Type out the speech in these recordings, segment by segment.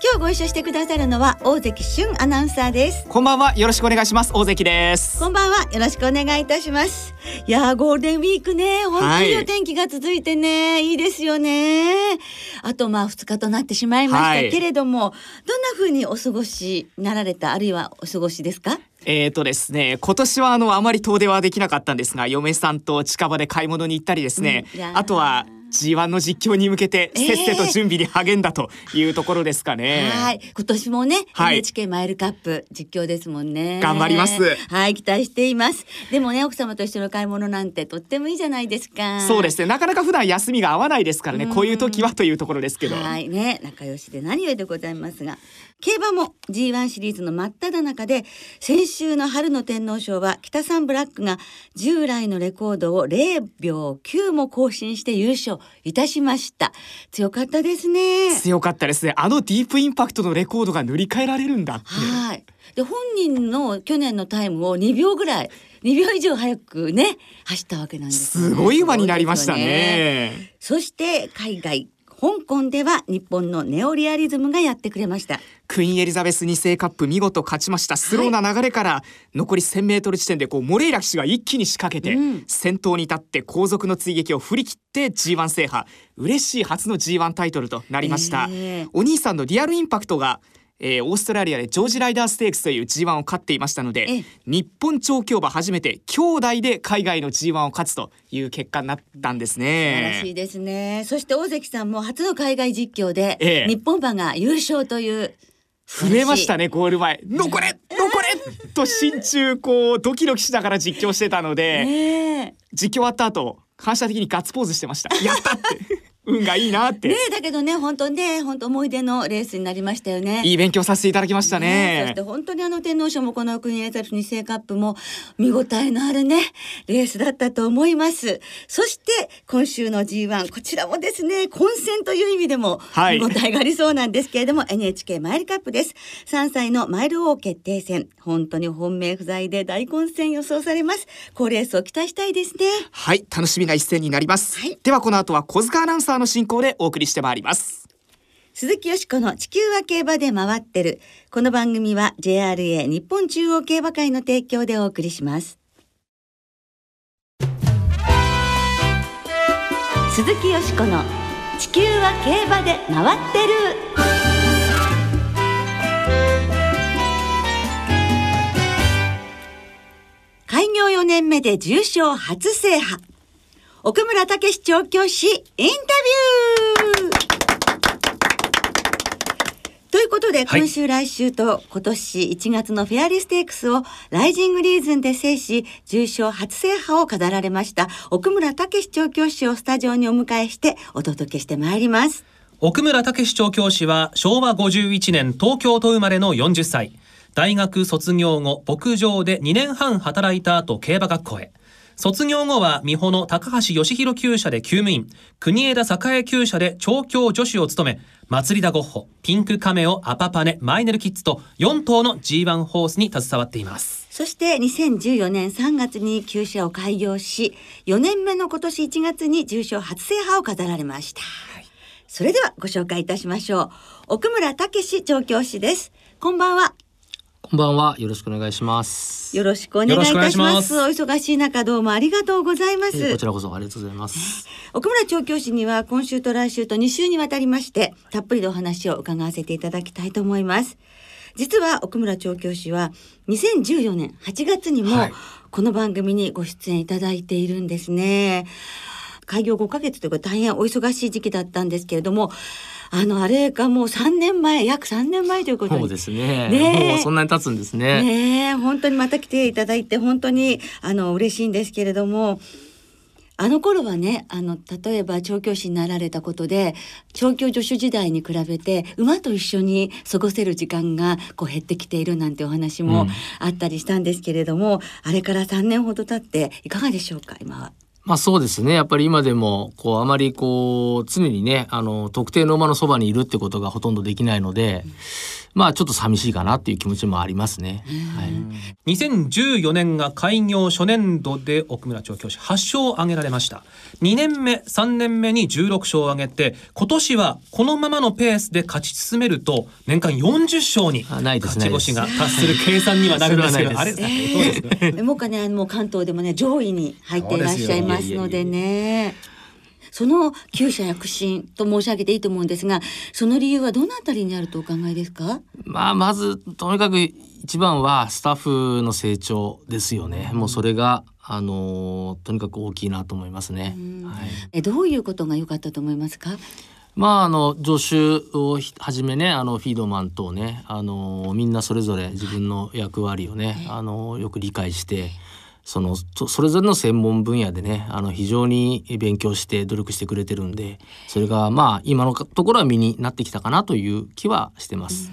今日ご一緒してくださるのは大関俊アナウンサーです。こんばんは。よろしくお願いします。大関です。こんばんは。よろしくお願いいたします。いやゴールデンウィークね。本当にお天気が続いてね、はい、いいですよね。あとまあ2日となってしまいましたけれども、はい、どんな風にお過ごしなられたあるいはお過ごしですか？えーとですね、今年はあのあまり遠出はできなかったんですが嫁さんと近場で買い物に行ったりですね、うん、あとは G1 の実況に向けてせっせと準備に励んだというところですかね。はい、今年もね、はい、NHK マイルカップ実況ですもんね。頑張ります。はい、期待しています。でもね、奥様と一緒の買い物なんてとってもいいじゃないですか。そうですね、なかなか普段休みが合わないですからね、こういう時はというところですけど。はいね、仲良しで何よりでございますが。競馬も G1 シリーズの真っ只中で先週の春の天皇賞は北三ブラックが従来のレコードを0秒9も更新して優勝いたしました。強かったですね。強かったですね。あのディープインパクトのレコードが塗り替えられるんだはい。で本人の去年のタイムを2秒ぐらい2秒以上早くね走ったわけなんです、ね、すごい馬になりましたね。そして海外香港では日本のネオリアリズムがやってくれました。クイーンエリザベス2世カップ見事勝ちました。スローな流れから残り1000メートル地点でこうモレイラ騎士が一気に仕掛けて、うん、先頭に立って後続の追撃を振り切って G1 制覇。嬉しい初の G1 タイトルとなりました、えー、お兄さんのリアルインパクトがえー、オーストラリアでジョージ・ライダーステークスという G1 を勝っていましたので日本調教馬初めて兄弟で海外の G1 を勝つという結果になったんですね。素晴らしいですね。そして大関さんも初の海外実況で、え日本馬が優勝という震えましたねゴール前。残れ残れと心中こうドキドキしながら実況してたので、実況終わった後反射的にガッツポーズしてました。やったって運がいいなって。ねだけどね本当ね本当思い出のレースになりましたよね。いい勉強させていただきましたね。ねそして本当にあの天皇賞もこの国エリザベス2世カップも見応えのあるねレースだったと思います。そして今週の G1 こちらもですね混戦という意味でも見応えがありそうなんですけれども、はい、NHK マイルカップです。3歳のマイル王決定戦本当に本命不在で大混戦予想されます。好レースを期待したいですね。はい楽しみな一戦になります。はい、ではこの後は小塚アナウンサーの進行でお送りしてまいります。鈴木よしこの地球は競馬で回ってる。この番組は JRA 日本中央競馬会の提供でお送りします。鈴木よしこの地球は競馬で回ってる。開業4年目で重賞初制覇。奥村武史調教師インタビューということで、今週来週と今年1月のフェアリーステークスをライジングリーズンで制し、重賞初制覇を飾られました奥村武史調教師をスタジオにお迎えしてお届けしてまいります。奥村武史調教師は昭和51年東京都生まれの40歳。大学卒業後、牧場で2年半働いた後、競馬学校へ。卒業後は美穂の高橋義弘厩舎で厩務員、国枝栄厩舎で調教助手を務め、祭りだゴッホ、ピンクカメオ、アパパネ、マイネルキッズと4頭の G1 ホースに携わっています。そして2014年3月に厩舎を開業し、4年目の今年1月に重賞初制覇を飾られました。はい、それではご紹介いたしましょう。奥村武史調教師です。こんばんは。こんばんは。よろしくお願いします。よろしくお願いいたします。お忙しい中どうもありがとうございます、えー、こちらこそありがとうございます。奥村調教師には今週と来週と2週にわたりましてたっぷりとお話を伺わせていただきたいと思います。実は奥村調教師は2014年8月にもこの番組にご出演いただいているんですね。開業5ヶ月というか大変お忙しい時期だったんですけれどもあのあれがもう3年前約3年前ということそうですね。ねもうそんなに経つんですね。ね本当にまた来ていただいて本当にあの嬉しいんですけれどもあの頃はねあの例えば調教師になられたことで調教助手時代に比べて馬と一緒に過ごせる時間がこう減ってきているなんてお話もあったりしたんですけれども、うん、あれから3年ほど経っていかがでしょうか今は。まあそうですね。やっぱり今でも、こう、あまりこう、常にね、あの、特定の馬のそばにいるってことがほとんどできないので、うんまあちょっと寂しいかなっていう気持ちもありますね。はい、2014年が開業初年度で奥村調教師8勝を挙げられました。2年目、3年目に16勝を挙げて、今年はこのままのペースで勝ち進めると年間40勝に勝ち星が達する計算にはなるんですけど、あれ、どうですか。もうかね、もう関東でもね上位に入っていらっしゃいますのでね。その厩舎躍進と申し上げていいと思うんですがその理由はどのあたりにあるとお考えですか？まあまずとにかく一番はスタッフの成長ですよね、うん、もうそれがあのとにかく大きいなと思いますね、はい、えどういうことが良かったと思いますか？まああの助手をはじめねあのフィードマンとねあのみんなそれぞれ自分の役割をね、はい、あのよく理解してそのそれぞれの専門分野でねあの非常に勉強して努力してくれてるんでそれがまあ今のところは身になってきたかなという気はしてます。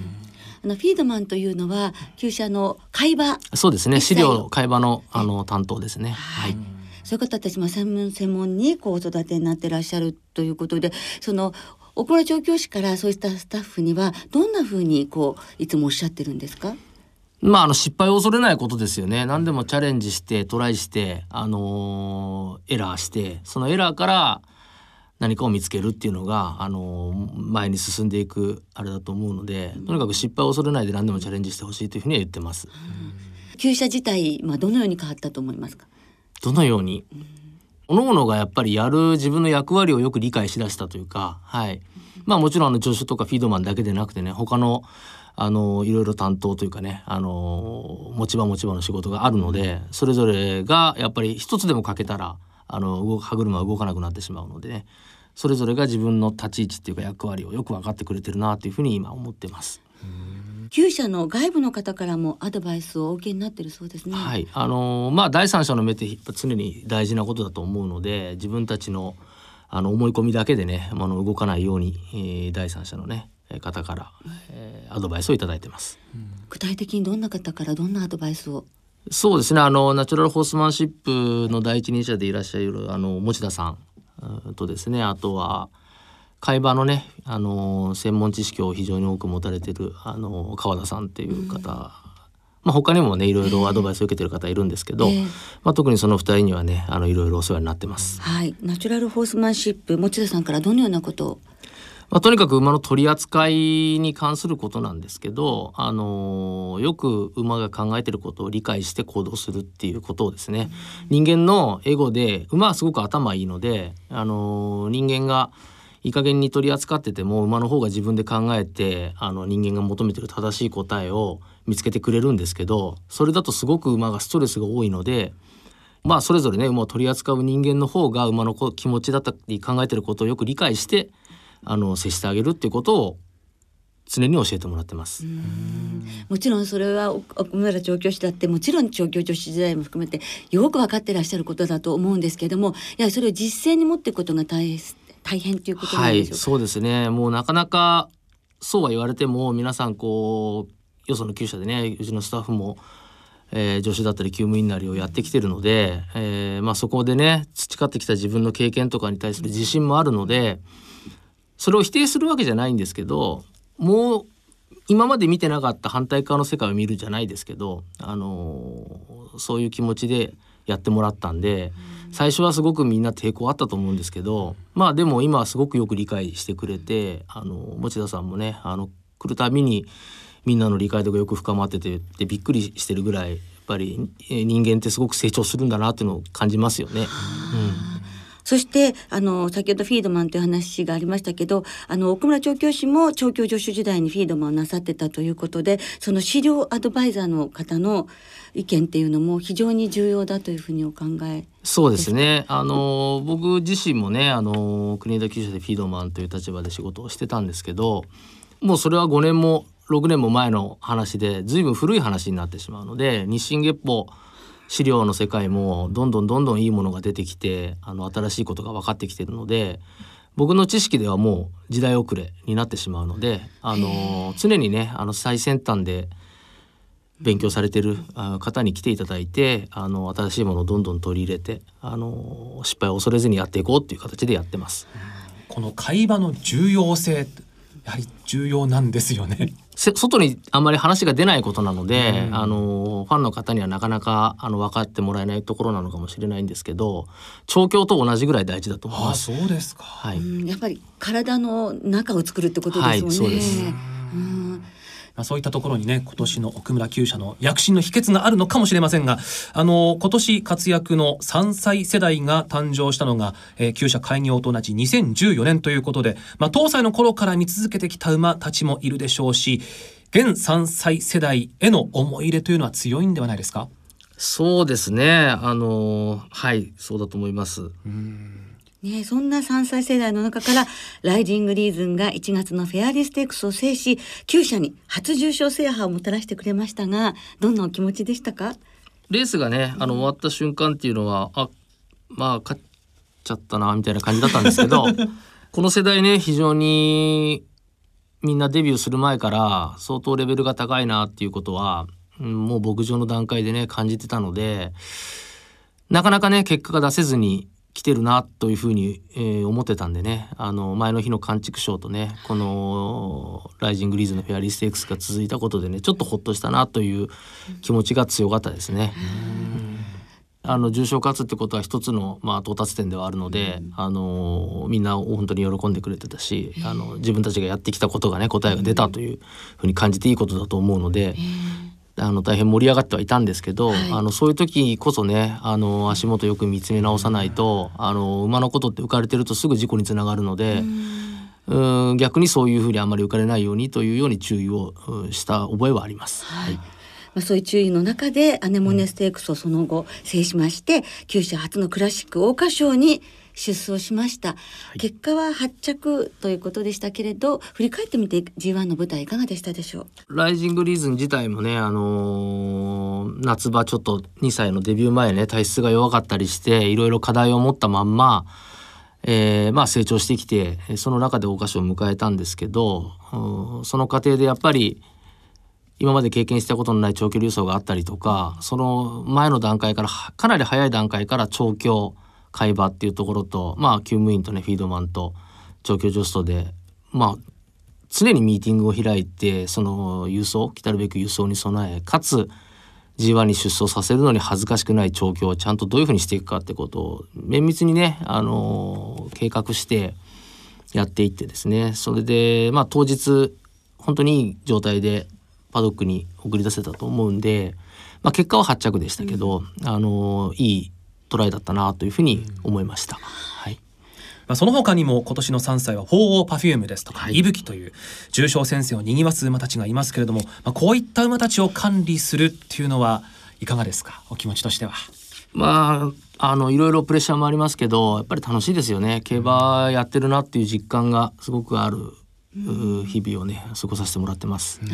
あのフィードマンというのは厩舎の会話。そうですね。資料会話のあの担当ですね。はい、はい。そういう方たちも専門専門にこう育てになってらっしゃるということでその小倉調教師からそういったスタッフにはどんなふうにこういつもおっしゃってるんですか？まあ、あの失敗を恐れないことですよね。何でもチャレンジしてトライして、あのー、エラーしてそのエラーから何かを見つけるっていうのが、あのー、前に進んでいくあれだと思うのでとにかく失敗を恐れないで何でもチャレンジしてほしいというふうには言ってます。厩舎自体、まあ、どのように変わったと思いますか？どのように、各々がやっぱりやる自分の役割をよく理解しだしたというか、はい。まあもちろんあの助手とかフィードマンだけでなくてね他のあのいろいろ担当というかねあの持ち場持ち場の仕事があるのでそれぞれがやっぱり一つでも欠けたらあの歯車は動かなくなってしまうのでねそれぞれが自分の立ち位置っていうか役割をよく分かってくれてるなというふうに今思ってます。厩舎の外部の方からもアドバイスをお受けになってるそうですね。はい、あのまあ第三者の目って常に大事なことだと思うので自分たちのあの思い込みだけでねあの動かないように、えー、第三者のね方から、えー、アドバイスをいただいてます、具体的にどんな方からどんなアドバイスを？そうですね。あのナチュラルホースマンシップの第一人者でいらっしゃるあの持田さんとですね。あとは会話のねあの専門知識を非常に多く持たれてるあの川田さんっていう方、うん、まあ、他にもねいろいろアドバイスを受けてる方いるんですけど、えー、まあ、特にその2人にはねあのいろいろお世話になってます。はい。ナチュラルホースマンシップ持田さんからどのようなことを？まあ、とにかく馬の取り扱いに関することなんですけど、あのー、よく馬が考えてることを理解して行動するっていうことをですね、人間のエゴで馬はすごく頭いいので、あのー、人間がいい加減に取り扱ってても馬の方が自分で考えてあの人間が求めてる正しい答えを見つけてくれるんですけどそれだとすごく馬がストレスが多いのでまあそれぞれね馬を取り扱う人間の方が馬の気持ちだったり考えてることをよく理解してあの接してあげるっていうことを常に教えてもらってます。もちろんそれは奥村調教師だってもちろん調教助手時代も含めてよく分かってらっしゃることだと思うんですけれどもいやそれを実践に持っていくことが大変大変ということなんでしょうか、はい、そうですね。もうなかなかそうは言われても皆さんこうよその厩舎でねうちのスタッフもえー、助手だったり厩務員なりをやってきてるので、えーまあ、そこでね培ってきた自分の経験とかに対する自信もあるので、それを否定するわけじゃないんですけどもう今まで見てなかった反対側の世界を見るじゃないですけど、あのー、そういう気持ちでやってもらったんで、最初はすごくみんな抵抗あったと思うんですけどまあでも今はすごくよく理解してくれて、あの、持田さんもねあの来るたびにみんなの理解度がよく深まっててでびっくりしてるぐらいやっぱり人間ってすごく成長するんだなっていうのを感じますよね。うんそしてあの先ほどフィードマンという話がありましたけどあの奥村調教師も調教助手時代にフィードマンをなさってたということでその資料アドバイザーの方の意見っていうのも非常に重要だというふうにお考えそうですね。あの僕自身もねあの国枝厩舎でフィードマンという立場で仕事をしてたんですけどもうそれは5年も6年も前の話で随分古い話になってしまうので日進月歩資料の世界もどんどんどんどんいいものが出てきてあの新しいことが分かってきてるので僕の知識ではもう時代遅れになってしまうのであの常にねあの最先端で勉強されてるあ方に来ていただいてあの新しいものをどんどん取り入れてあの失敗を恐れずにやっていこうっていう形でやってます。この会話の重要性やはり重要なんですよね。せ外にあんまり話が出ないことなので、あのファンの方にはなかなかあの分かってもらえないところなのかもしれないんですけど調教と同じぐらい大事だと思いああます。そうですか。はい、うんやっぱり体の中を作るってことですもんね。はいそうですうんまあ、そういったところにね今年の奥村厩舎の躍進の秘訣があるのかもしれませんがあの今年活躍の3歳世代が誕生したのが、えー、厩舎開業と同じ2014年ということで、まあ、東西の頃から見続けてきた馬たちもいるでしょうし現3歳世代への思い入れというのは強いんではないですか？そうですね。あのはいそうだと思います。ね、そんな3歳世代の中からライジングリーズンが1月のフェアリーステークスを制し厩舎に初重賞制覇をもたらしてくれましたがどんなお気持ちでしたか？レースがねあの終わった瞬間っていうのはあまあ勝っちゃったなみたいな感じだったんですけど この世代ね非常にみんなデビューする前から相当レベルが高いなっていうことは、うんもう牧場の段階でね感じてたのでなかなかね結果が出せずに来てるなというふうに、えー思ってたんでね。あの前の日の完畜賞とねこのライジングリーズのフェアリーステークスが続いたことでねちょっとほっとしたなという気持ちが強かったですね。あの重賞勝つってことは一つの、まあ、到達点ではあるので、あのみんな本当に喜んでくれてたし、あの自分たちがやってきたことがね答えが出たというふうに感じていいことだと思うので、あの大変盛り上がってはいたんですけど、はいあのそういう時こそねあの足元よく見つめ直さないとあの馬のことって浮かれてるとすぐ事故につながるので。うん逆にそういうふうにあんまり浮かれないようにというように注意をうんした覚えはあります。はいまあ、そういう注意の中でアネモネステークスをその後制しまして厩舎初のクラシック桜花賞に出走しました、結果は8着ということでしたけれど振り返ってみて G1 の舞台いかがでしたでしょう？ライジングリーズン自体もね、あのー夏場ちょっと2歳のデビュー前ね体質が弱かったりしていろいろ課題を持ったまんま、えーまあ、成長してきてその中で桜花賞を迎えたんですけどうんその過程でやっぱり今まで経験したことのない長距離輸送があったりとかその前の段階からはかなり早い段階から調教海馬っていうところとまあ厩務員とねフィードマンと調教ジョストでまあ常にミーティングを開いてその輸送来たるべく輸送に備えかつ G1 に出走させるのに恥ずかしくない調教をちゃんとどういうふうにしていくかってことを綿密にね、あの計画してやっていってですね。それでまあ当日本当にいい状態でパドックに送り出せたと思うんで、まあ、結果は8着でしたけど、あのいいトライだったなというふうに思いました。はいまあ、その他にも今年の3歳はホウオウパフュームですとか、はい息吹という重賞戦線を賑わす馬たちがいますけれども、まあ、こういった馬たちを管理するっていうのはいかがですか？お気持ちとしては。まああのいろいろプレッシャーもありますけどやっぱり楽しいですよね競馬やってるなっていう実感がすごくある、う日々をね過ごさせてもらってます。あ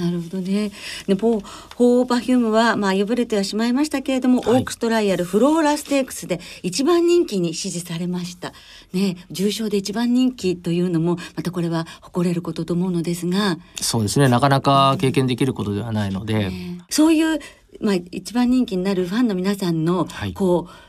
ーなるほどね。で、ポー、ホーパフュームは、まあ、敗れてはしまいましたけれども、はいオークストライアルフローラステークスで一番人気に支持されました。ね、重賞で一番人気というのも、またこれは誇れることと思うのですが、そうですねなかなか経験できることではないので、そういう、まあ、一番人気になるファンの皆さんの、はいこう、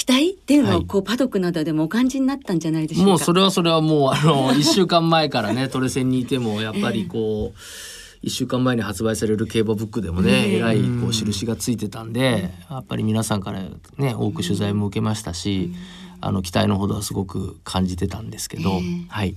期待っていうのを、はい。こう、パドックなどでもお感じになったんじゃないでしょうか？もうそれはそれはもうあの 1週間前からねトレセンにいてもやっぱりこう、1週間前に発売される競馬ブックでもね、えらいこう印がついてたんで、やっぱり皆さんからね多く取材も受けましたし、あの期待のほどはすごく感じてたんですけど、ええ。はい。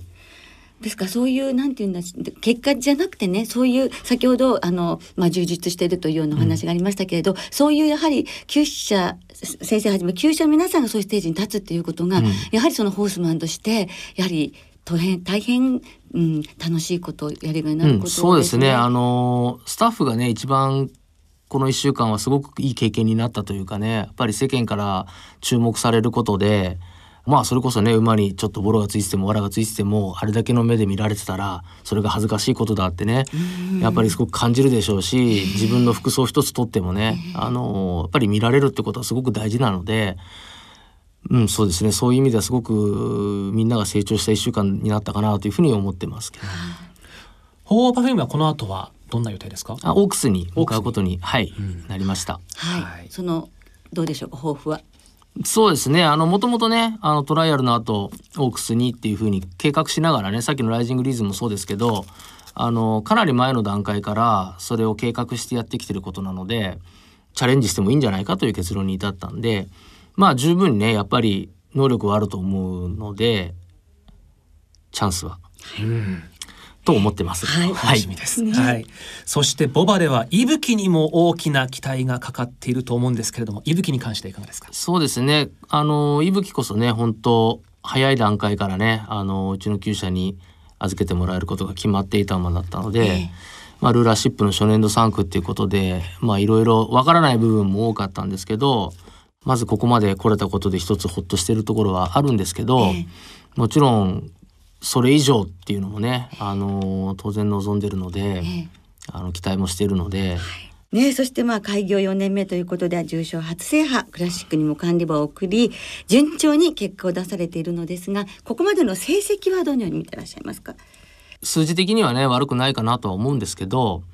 ですか？らそういうなんていうんだ結果じゃなくてねそういう先ほどあの、まあ、充実しているというようなお話がありましたけれど、そういうやはり厩舎先生はじめ厩舎の皆さんがそういうステージに立つっていうことが、うん。やはりそのホースマンとしてやはり大変大変、うん、楽しいことやりがいになるうん、ことですね。そうですね。あのスタッフがね一番この1週間はすごくいい経験になったというかねやっぱり世間から注目されることでまあそれこそね馬にちょっとボロがついてても藁がついててもあれだけの目で見られてたらそれが恥ずかしいことだってねやっぱりすごく感じるでしょうし自分の服装一つとってもねあのやっぱり見られるってことはすごく大事なので。うん、そうですね。そういう意味ではすごくみんなが成長した一週間になったかなというふうに思ってますけど。ホーパフュームはこの後はどんな予定ですか？あ、オークスに向かうことに、はい、うん、なりました。はい、はい、そのどうでしょうか、抱負は？そうですね。あの、もともとね、あの、トライアルの後、オークスにっていうふうに計画しながらね、さっきのライジングリズムもそうですけど、あの、かなり前の段階からそれを計画してやってきてることなので、チャレンジしてもいいんじゃないかという結論に至ったんで、まあ十分にね、やっぱり能力はあると思うので、チャンスは。うんと思ってます。はい、楽しみです。ね、はい。そしてボバでは息吹にも大きな期待がかかっていると思うんですけれども、息吹に関していかがですか？そうですね。あの息吹こそね、本当早い段階からね、あのうちの厩舎に預けてもらえることが決まっていた馬だったので。えーまあ、ルーラーシップの初年度3区っていうことでまあいろいろわからない部分も多かったんですけどまずここまで来れたことで一つほっとしてるところはあるんですけど、えー、もちろんそれ以上っていうのもね、あの当然望んでるので、えあの期待もしているので。はい。ね、そしてまあ開業4年目ということで重賞初制覇クラシックにも管理馬を送り順調に結果を出されているのですがここまでの成績はどのように見てらっしゃいますか？数字的にはね悪くないかなとは思うんですけど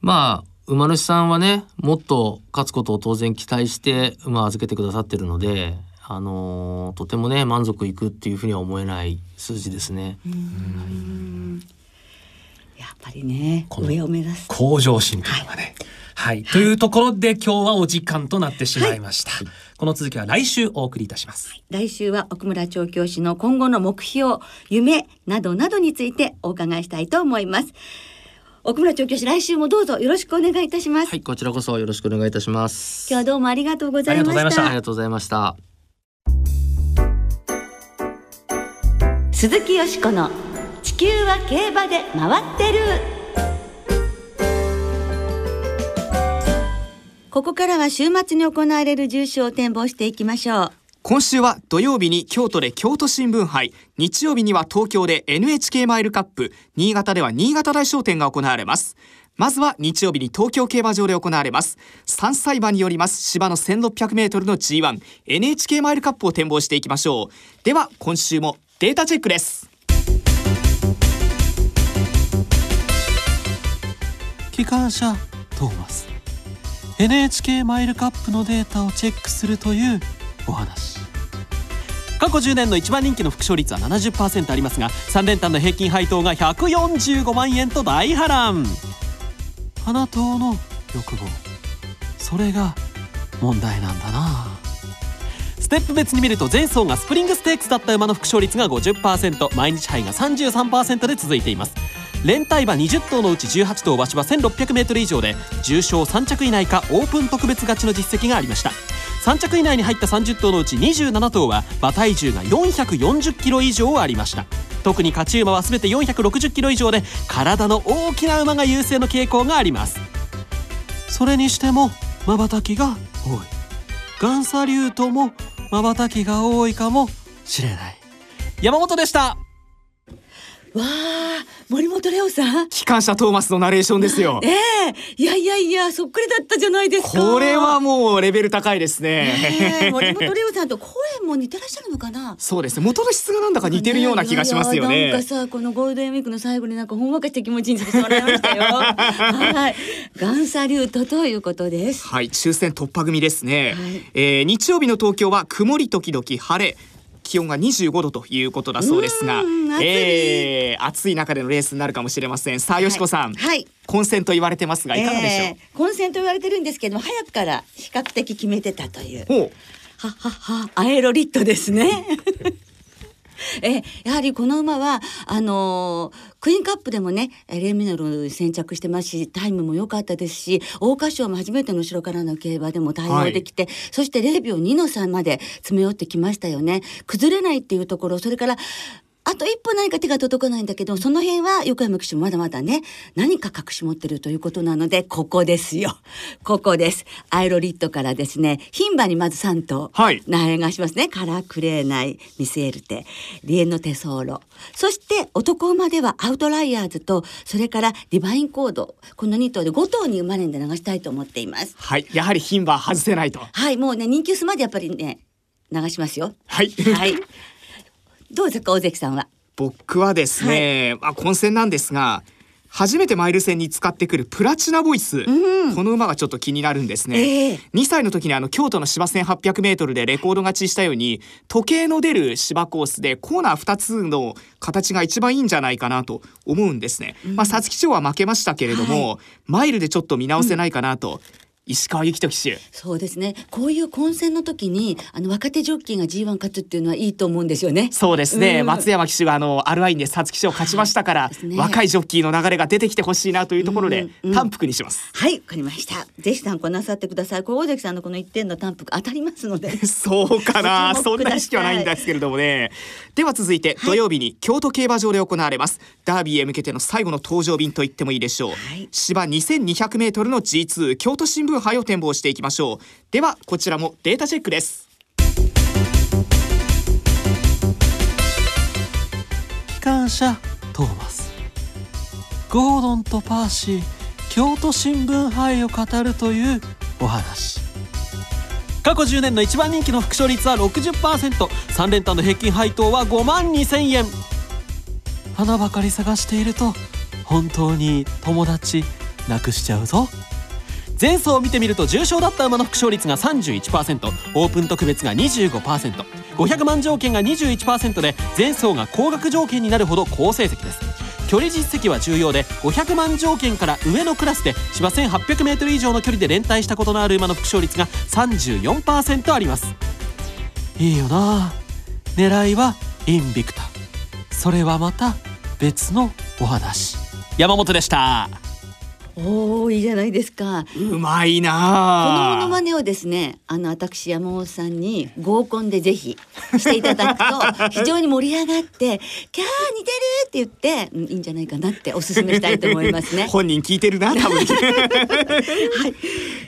まあ馬主さんはねもっと勝つことを当然期待して馬を預けてくださってるのであのとてもね満足いくっていうふうには思えない数字ですね。やっぱりね上を目指す向上心というのがね。はい、はい、というところで今日はお時間となってしまいました。はい、この続きは来週お送りいたします。来週は奥村調教師の今後の目標、夢などなどについてお伺いしたいと思います。奥村調教師来週もどうぞよろしくお願いいたします。はい、こちらこそよろしくお願いいたします。今日はどうもありがとうございました。ありがとうございました。鈴木よしこの地球は競馬で回ってる。ここからは週末に行われる重賞を展望していきましょう。今週は土曜日に京都で京都新聞杯。日曜日には東京で NHK マイルカップ。新潟では新潟大商店が行われます。まずは日曜日に東京競馬場で行われます。3歳馬によります。芝の 1600m の G1 NHK マイルカップを展望していきましょう。では今週もデータチェックです。機関車トーマス。NHK マイルカップのデータをチェックするというお話。過去10年の一番人気の副勝率は70%ありますが3連単の平均配当が145万円と大波乱。花党の欲望。それが問題なんだな。ステップ別に見ると前走がスプリングステークスだった馬の副勝率が50%毎日杯が33%で続いています。連帯馬20頭のうち18頭馬芝 1600m 以上で重賞3着以内かオープン特別勝ちの実績がありました。3着以内に入った30頭のうち27頭は馬体重が 440kg 以上ありました。特に勝ち馬は全て460キロ以上で体の大きな馬が優勢の傾向があります。それにしてもまばたきが多い。ガンサリュートも瞬きが多いかもしれない。山本でした。わあ森本レオさん。機関車トーマスのナレーションですよ。ええー、いやいやいやそっくりだったじゃないですか。これはもうレベル高いですね、えー、森本レオさんと声も似てらっしゃるのかな。そうですね元の質がなんだか似てるような気がしますよね。なんかさこのゴールデンウィークの最後になんかほんわかした気持ちにさせてもらいましたよ。はい。ガンサリュートということです。はい抽選突破組ですね、はい、えー、日曜日の東京は曇り時々晴れ気温が25度ということだそうですが、暑えー、暑い中でのレースになるかもしれません。さあ、よしこさん、はい、混戦と言われてますが、いかがでしょう、えー、混戦と言われてるんですけども、早くから比較的決めてたという。ははは、アエロリットですね。えやはりこの馬はあのー、クイーンカップでもねレミノル先着してますしタイムも良かったですし桜花賞も初めての後ろからの競馬でも対応できて、はい、そして0秒2の差まで詰め寄ってきましたよね。崩れないっていうところそれからあと一歩何か手が届かないんだけど、その辺は横山騎手もまだまだね、何か隠し持ってるということなので、ここですよ。ここです。アイロリットからですね、牝馬にまず3頭、はい苗がしますね。カラークレーナイ、ミセールテ、リエンのテソーロ。そして男馬ではアウトライヤーズと、それからディバインコード。この2頭で5頭に生まれんで流したいと思っています。はいやはり牝馬外せないとはい、もうね、人気薄までやっぱりね、流しますよ。はいはい。どうですか、大関さんは。僕はですね、まあ混戦なんですが初めてマイル戦に使ってくるプラチナボイス、この馬がちょっと気になるんですね、ええ。2歳の時にあの京都の芝 1800m でレコード勝ちしたように時計の出る芝コースでコーナー2つの形が一番いいんじゃないかなと思うんですね、まあ皐月賞は負けましたけれども、マイルでちょっと見直せないかなと、石川由紀人騎手そうですね。こういう混戦の時に、あの若手ジョッキーが G1 勝つっていうのはいいと思うんですよね。そうですね、うん松山騎手があのアルアインで皐月賞を勝ちましたから、ですね若いジョッキーの流れが出てきてほしいなというところで、うんうん単服にします。はい、わかりました。ぜひ参考なさってください。これ大関さんのこの一点の単服当たりますので。そうかなそんな意識はないんですけれどもねでは続いて土曜日に京都競馬場で行われます、ダービーへ向けての最後の登場便と言ってもいいでしょう、はい芝 2200m の G2 京都新聞杯を展望していきましょう。ではこちらもデータチェックです。感謝トーマス。ゴードンとパーシー京都新聞杯を語るというお話。過去10年の一番人気の副勝率は 60%3 連単の平均配当は5万2000円。花ばかり探していると本当に友達なくしちゃうぞ。前走を見てみると重賞だった馬の副勝率が31%オープン特別が 25%500 万条件が21%で前走が高額条件になるほど好成績です。距離実績は重要で500万条件から上のクラスで芝 1800m 以上の距離で連帯したことのある馬の副勝率が34%あります。いいよな。狙いはインビクタそれはまた別のお話。山本でした。おお、いいじゃないですか。うまいこのなモノマネをですね、あの私山本さんに合コンでぜひしていただくと 非常に盛り上がって、キャー似てるって言って、うん、いいんじゃないかなってお勧めしたいと思いますね。本人聞いてるな多分、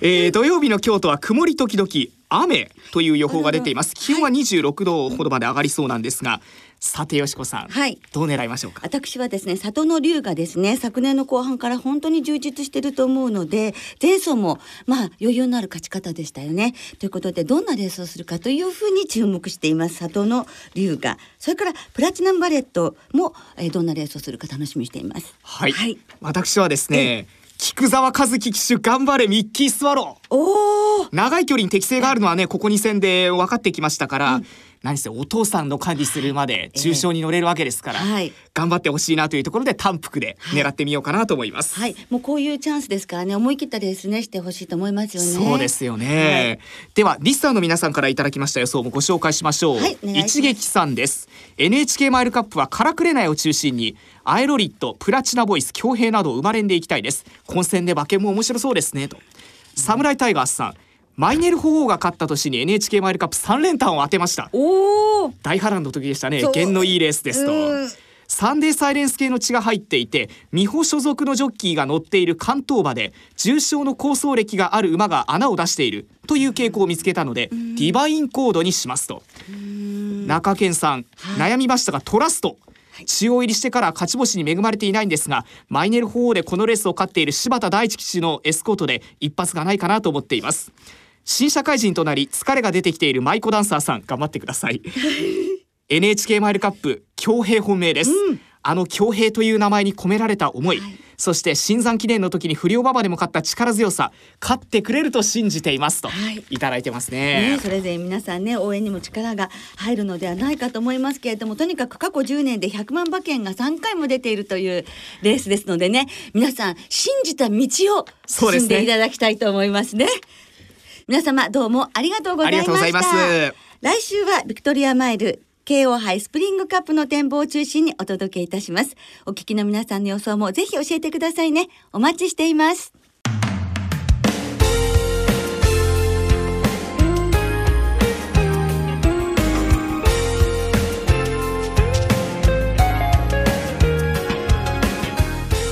えー土曜日の京都は曇り時々雨という予報が出ています。気温は26度ほどまで上がりそうなんですがさてよしこさん、はい。どう狙いましょうか？私はですね里の龍がですね昨年の後半から本当に充実してると思うので前走もまあ余裕のある勝ち方でしたよね。ということでどんなレースをするかというふうに注目しています里の龍が。それからプラチナムバレットも、えーどんなレースをするか楽しみにしています。はい、はい、私はですね菊沢和樹騎手頑張れミッキースワロー。おお長い距離に適性があるのはねここ2戦で分かってきましたから、何せお父さんの管理するまで重賞に乗れるわけですから、はい。頑張ってほしいなというところで単服で狙ってみようかなと思います。はい。もうこういうチャンスですからね思い切ったレースねしてほしいと思いますよね。そうですよね、ではリスターの皆さんからいただきました予想もご紹介しましょう、一撃さんです。NHK マイルカップはカラクレナイを中心にアエロリットプラチナボイス強兵など生まれんでいきたいです。混戦で馬券も面白そうですねと。サムライタイガースさんマイネル鳳凰が勝った年に NHK マイルカップ3連単を当てました。おお大波乱の時でしたね。弦のいいレースですと。うん。サンデーサイレンス系の血が入っていて美穂所属のジョッキーが乗っている関東馬で重賞の構想歴がある馬が穴を出しているという傾向を見つけたのでディバインコードにしますと。中堅さん、悩みましたがトラスト。中央入りしてから勝ち星に恵まれていないんですがマイネル鳳凰でこのレースを勝っている柴田大地騎手のエスコートで一発がないかなと思っています新社会人となり疲れが出てきている舞妓ダンサーさん頑張ってください。NHK マイルカップ強兵本命です、あの強兵という名前に込められた思い、そして新山記念の時に不良馬場でも勝った力強さ勝ってくれると信じていますと、はい。い、ただいてますね。ねそれで皆さんね応援にも力が入るのではないかと思いますけれどもとにかく過去10年で100万馬券が3回も出ているというレースですのでね皆さん信じた道を進んでいただきたいと思いますね皆様どうもありがとうございました。来週はビクトリアマイル慶応杯スプリングカップの展望を中心にお届けいたします。お聞きの皆さんの予想もぜひ教えてくださいね。お待ちしています。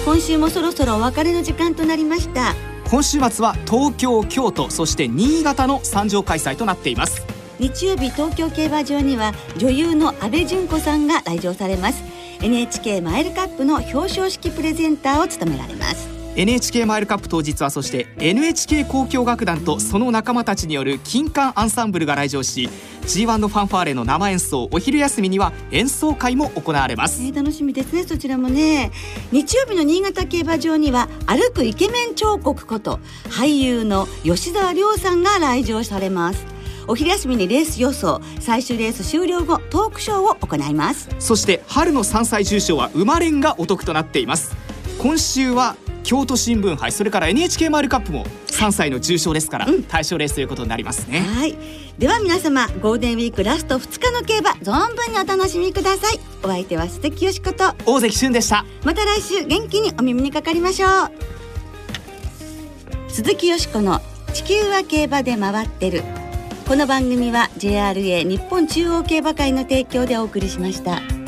今週もそろそろお別れの時間となりました。今週末は東京京都そして新潟の参上開催となっています。日曜日東京競馬場には女優の阿部純子さんが来場されます。NHK マイルカップの表彰式プレゼンターを務められます。NHK マイルカップ当日はそして NHK 交響楽団とその仲間たちによる金管アンサンブルが来場し G1 のファンファーレの生演奏お昼休みには演奏会も行われます、えー楽しみですねそちらもね。日曜日の新潟競馬場には歩くイケメン彫刻こと俳優の吉沢亮さんが来場されます。お昼休みにレース予想最終レース終了後トークショーを行います。そして春の山菜重賞は馬連がお得となっています。今週は京都新聞杯それから NHK マイルカップも3歳の重賞ですから、対象レースということになりますね。はい。では皆様ゴールデンウィークラスト2日の競馬存分にお楽しみください。お相手は鈴木よしこと。大関俊でした。また来週元気にお耳にかかりましょう。鈴木よしこの地球は競馬で回ってる。この番組は JRA 日本中央競馬会の提供でお送りしました。